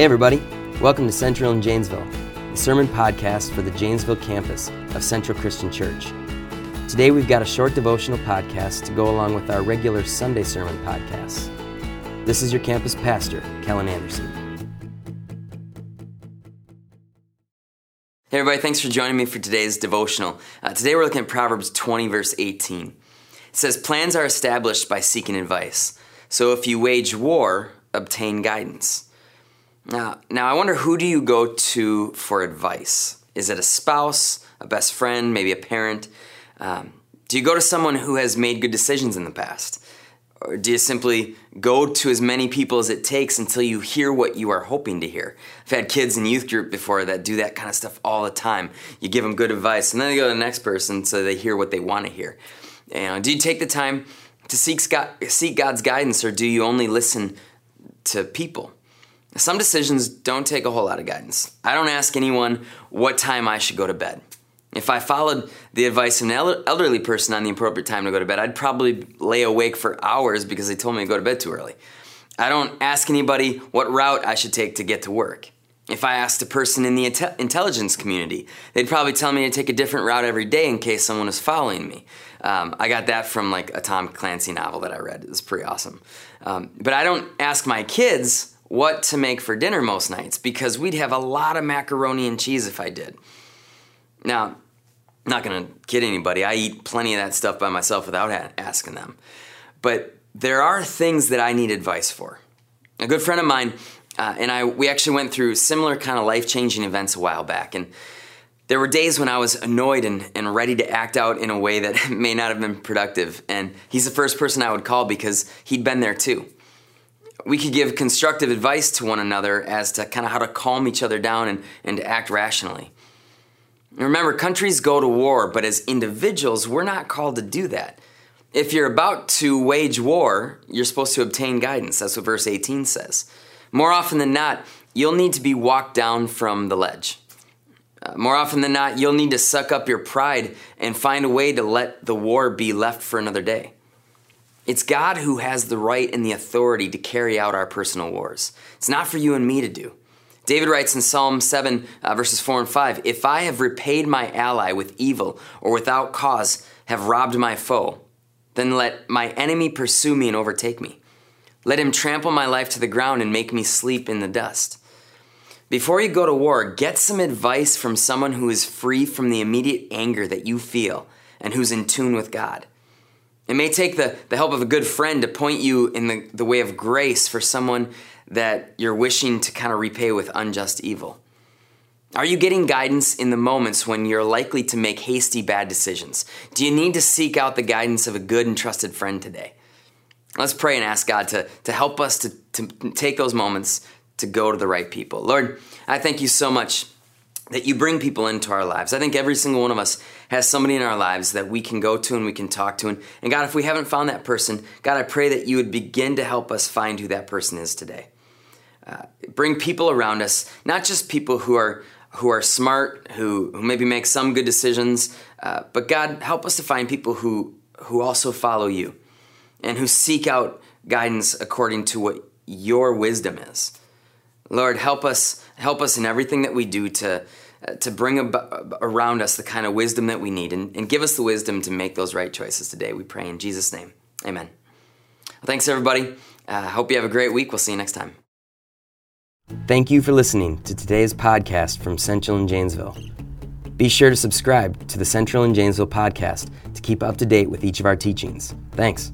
Hey, everybody. Welcome to Central in Janesville, the sermon podcast for the Janesville campus of Central Christian Church. Today, we've got a short devotional podcast to go along with our regular Sunday sermon podcasts. This is your campus pastor, Kellen Anderson. Hey, everybody. Thanks for joining me for today's devotional. Uh, today, we're looking at Proverbs 20, verse 18. It says, Plans are established by seeking advice. So if you wage war, obtain guidance. Now, now I wonder who do you go to for advice? Is it a spouse, a best friend, maybe a parent? Um, do you go to someone who has made good decisions in the past? Or do you simply go to as many people as it takes until you hear what you are hoping to hear? I've had kids in youth group before that do that kind of stuff all the time. You give them good advice, and then they go to the next person so they hear what they want to hear. You know, do you take the time to seek, seek God's guidance, or do you only listen to people? Some decisions don't take a whole lot of guidance. I don't ask anyone what time I should go to bed. If I followed the advice of an elderly person on the appropriate time to go to bed, I'd probably lay awake for hours because they told me to go to bed too early. I don't ask anybody what route I should take to get to work. If I asked a person in the intelligence community, they'd probably tell me to take a different route every day in case someone was following me. Um, I got that from like a Tom Clancy novel that I read. It was pretty awesome. Um, but I don't ask my kids what to make for dinner most nights because we'd have a lot of macaroni and cheese if I did. Now, I'm not gonna kid anybody, I eat plenty of that stuff by myself without asking them. But there are things that I need advice for. A good friend of mine uh, and I, we actually went through similar kind of life changing events a while back. And there were days when I was annoyed and, and ready to act out in a way that may not have been productive. And he's the first person I would call because he'd been there too we could give constructive advice to one another as to kind of how to calm each other down and, and to act rationally. Remember, countries go to war, but as individuals, we're not called to do that. If you're about to wage war, you're supposed to obtain guidance. That's what verse 18 says. More often than not, you'll need to be walked down from the ledge. Uh, more often than not, you'll need to suck up your pride and find a way to let the war be left for another day. It's God who has the right and the authority to carry out our personal wars. It's not for you and me to do. David writes in Psalm 7, uh, verses 4 and 5 If I have repaid my ally with evil or without cause have robbed my foe, then let my enemy pursue me and overtake me. Let him trample my life to the ground and make me sleep in the dust. Before you go to war, get some advice from someone who is free from the immediate anger that you feel and who's in tune with God. It may take the, the help of a good friend to point you in the, the way of grace for someone that you're wishing to kind of repay with unjust evil. Are you getting guidance in the moments when you're likely to make hasty bad decisions? Do you need to seek out the guidance of a good and trusted friend today? Let's pray and ask God to, to help us to, to take those moments to go to the right people. Lord, I thank you so much that you bring people into our lives. I think every single one of us has somebody in our lives that we can go to and we can talk to. And, and God, if we haven't found that person, God, I pray that you would begin to help us find who that person is today. Uh, bring people around us, not just people who are who are smart, who, who maybe make some good decisions, uh, but God, help us to find people who who also follow you and who seek out guidance according to what your wisdom is. Lord, help us help us in everything that we do to uh, to bring ab- around us the kind of wisdom that we need and, and give us the wisdom to make those right choices today. We pray in Jesus' name. Amen. Well, thanks, everybody. I uh, hope you have a great week. We'll see you next time. Thank you for listening to today's podcast from Central in Janesville. Be sure to subscribe to the Central in Janesville podcast to keep up to date with each of our teachings. Thanks.